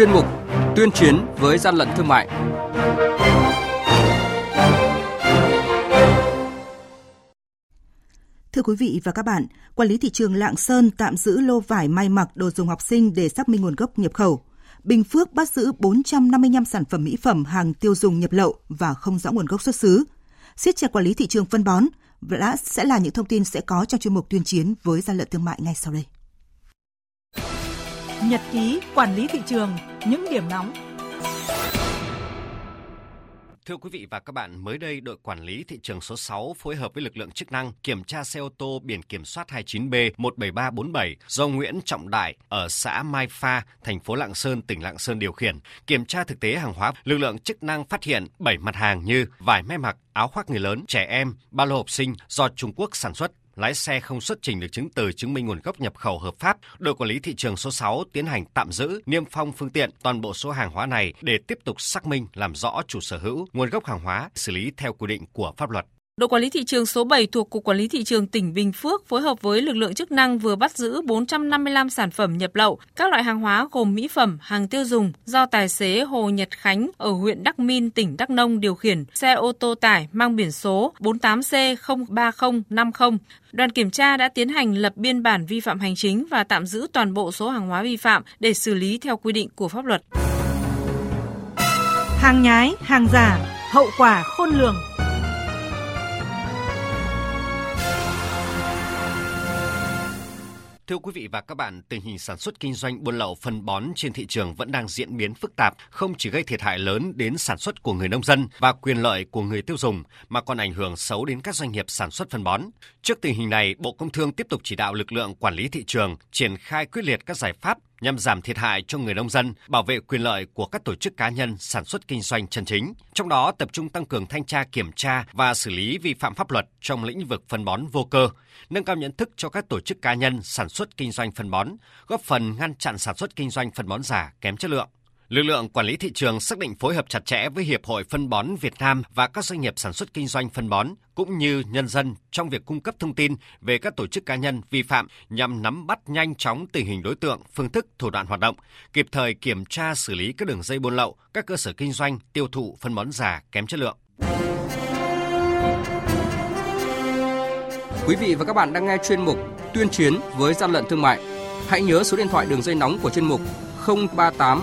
chuyên mục Tuyên chiến với gian lận thương mại. Thưa quý vị và các bạn, quản lý thị trường Lạng Sơn tạm giữ lô vải may mặc đồ dùng học sinh để xác minh nguồn gốc nhập khẩu. Bình Phước bắt giữ 455 sản phẩm mỹ phẩm hàng tiêu dùng nhập lậu và không rõ nguồn gốc xuất xứ. Siết chặt quản lý thị trường phân bón đã sẽ là những thông tin sẽ có trong chuyên mục tuyên chiến với gian lận thương mại ngay sau đây. Nhật ký quản lý thị trường, những điểm nóng Thưa quý vị và các bạn, mới đây đội quản lý thị trường số 6 phối hợp với lực lượng chức năng kiểm tra xe ô tô biển kiểm soát 29B17347 do Nguyễn Trọng Đại ở xã Mai Pha, thành phố Lạng Sơn, tỉnh Lạng Sơn điều khiển. Kiểm tra thực tế hàng hóa, lực lượng chức năng phát hiện 7 mặt hàng như vải may mặc, áo khoác người lớn, trẻ em, ba lô học sinh do Trung Quốc sản xuất, lái xe không xuất trình được chứng từ chứng minh nguồn gốc nhập khẩu hợp pháp, đội quản lý thị trường số 6 tiến hành tạm giữ, niêm phong phương tiện toàn bộ số hàng hóa này để tiếp tục xác minh làm rõ chủ sở hữu, nguồn gốc hàng hóa, xử lý theo quy định của pháp luật. Đội quản lý thị trường số 7 thuộc Cục Quản lý Thị trường tỉnh Bình Phước phối hợp với lực lượng chức năng vừa bắt giữ 455 sản phẩm nhập lậu, các loại hàng hóa gồm mỹ phẩm, hàng tiêu dùng do tài xế Hồ Nhật Khánh ở huyện Đắc Min, tỉnh Đắk Nông điều khiển xe ô tô tải mang biển số 48C03050. Đoàn kiểm tra đã tiến hành lập biên bản vi phạm hành chính và tạm giữ toàn bộ số hàng hóa vi phạm để xử lý theo quy định của pháp luật. Hàng nhái, hàng giả, hậu quả khôn lường. Thưa quý vị và các bạn, tình hình sản xuất kinh doanh buôn lậu phân bón trên thị trường vẫn đang diễn biến phức tạp, không chỉ gây thiệt hại lớn đến sản xuất của người nông dân và quyền lợi của người tiêu dùng, mà còn ảnh hưởng xấu đến các doanh nghiệp sản xuất phân bón. Trước tình hình này, Bộ Công Thương tiếp tục chỉ đạo lực lượng quản lý thị trường triển khai quyết liệt các giải pháp nhằm giảm thiệt hại cho người nông dân, bảo vệ quyền lợi của các tổ chức cá nhân sản xuất kinh doanh chân chính. Trong đó tập trung tăng cường thanh tra kiểm tra và xử lý vi phạm pháp luật trong lĩnh vực phân bón vô cơ, nâng cao nhận thức cho các tổ chức cá nhân sản xuất kinh doanh phân bón, góp phần ngăn chặn sản xuất kinh doanh phân bón giả kém chất lượng. Lực lượng quản lý thị trường xác định phối hợp chặt chẽ với Hiệp hội Phân bón Việt Nam và các doanh nghiệp sản xuất kinh doanh phân bón cũng như nhân dân trong việc cung cấp thông tin về các tổ chức cá nhân vi phạm nhằm nắm bắt nhanh chóng tình hình đối tượng, phương thức, thủ đoạn hoạt động, kịp thời kiểm tra xử lý các đường dây buôn lậu, các cơ sở kinh doanh tiêu thụ phân bón giả kém chất lượng. Quý vị và các bạn đang nghe chuyên mục Tuyên chiến với gian lận thương mại. Hãy nhớ số điện thoại đường dây nóng của chuyên mục 038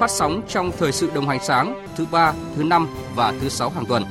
phát sóng trong thời sự đồng hành sáng thứ ba, thứ năm và thứ sáu hàng tuần.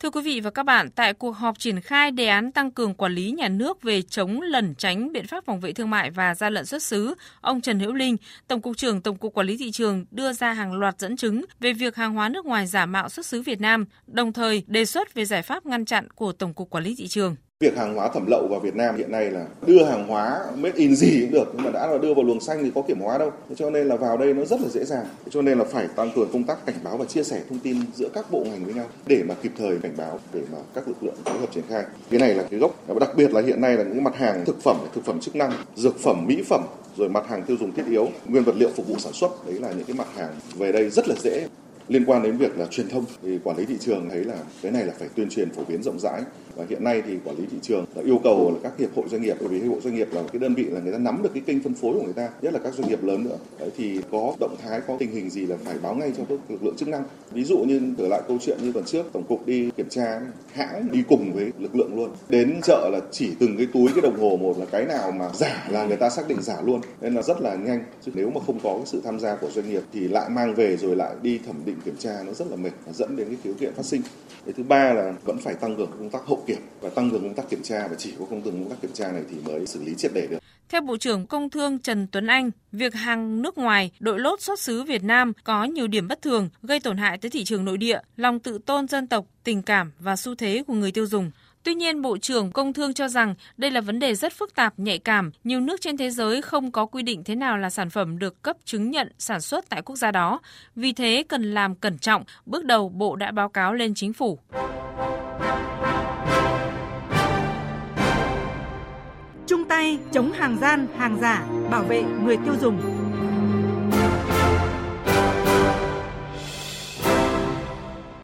Thưa quý vị và các bạn, tại cuộc họp triển khai đề án tăng cường quản lý nhà nước về chống lẩn tránh biện pháp phòng vệ thương mại và gian lận xuất xứ, ông Trần Hữu Linh, Tổng cục trưởng Tổng cục Quản lý thị trường đưa ra hàng loạt dẫn chứng về việc hàng hóa nước ngoài giả mạo xuất xứ Việt Nam, đồng thời đề xuất về giải pháp ngăn chặn của Tổng cục Quản lý thị trường. Việc hàng hóa thẩm lậu vào Việt Nam hiện nay là đưa hàng hóa made in gì cũng được nhưng mà đã là đưa vào luồng xanh thì có kiểm hóa đâu. Cho nên là vào đây nó rất là dễ dàng. Cho nên là phải tăng cường công tác cảnh báo và chia sẻ thông tin giữa các bộ ngành với nhau để mà kịp thời cảnh báo để mà các lực lượng phối hợp triển khai. Cái này là cái gốc và đặc biệt là hiện nay là những mặt hàng thực phẩm, thực phẩm chức năng, dược phẩm, mỹ phẩm rồi mặt hàng tiêu dùng thiết yếu, nguyên vật liệu phục vụ sản xuất đấy là những cái mặt hàng về đây rất là dễ liên quan đến việc là truyền thông. Thì quản lý thị trường thấy là cái này là phải tuyên truyền phổ biến rộng rãi. Và hiện nay thì quản lý thị trường đã yêu cầu là các hiệp hội doanh nghiệp, bởi vì hiệp hội doanh nghiệp là cái đơn vị là người ta nắm được cái kênh phân phối của người ta, nhất là các doanh nghiệp lớn nữa. Đấy, thì có động thái, có tình hình gì là phải báo ngay cho các lực lượng chức năng. Ví dụ như trở lại câu chuyện như tuần trước, tổng cục đi kiểm tra hãng đi cùng với lực lượng luôn. Đến chợ là chỉ từng cái túi, cái đồng hồ một là cái nào mà giả là người ta xác định giả luôn. Nên là rất là nhanh. Chứ nếu mà không có cái sự tham gia của doanh nghiệp thì lại mang về rồi lại đi thẩm định kiểm tra nó rất là mệt và dẫn đến cái khiếu kiện phát sinh cái thứ ba là vẫn phải tăng cường công tác hậu kiểm và tăng cường công tác kiểm tra và chỉ có công cường công tác kiểm tra này thì mới xử lý triệt để được. Theo Bộ trưởng Công Thương Trần Tuấn Anh, việc hàng nước ngoài đội lốt xuất xứ Việt Nam có nhiều điểm bất thường, gây tổn hại tới thị trường nội địa, lòng tự tôn dân tộc, tình cảm và xu thế của người tiêu dùng. Tuy nhiên, Bộ trưởng Công Thương cho rằng đây là vấn đề rất phức tạp, nhạy cảm. Nhiều nước trên thế giới không có quy định thế nào là sản phẩm được cấp chứng nhận sản xuất tại quốc gia đó. Vì thế, cần làm cẩn trọng. Bước đầu, Bộ đã báo cáo lên chính phủ. Chung tay chống hàng gian, hàng giả, bảo vệ người tiêu dùng.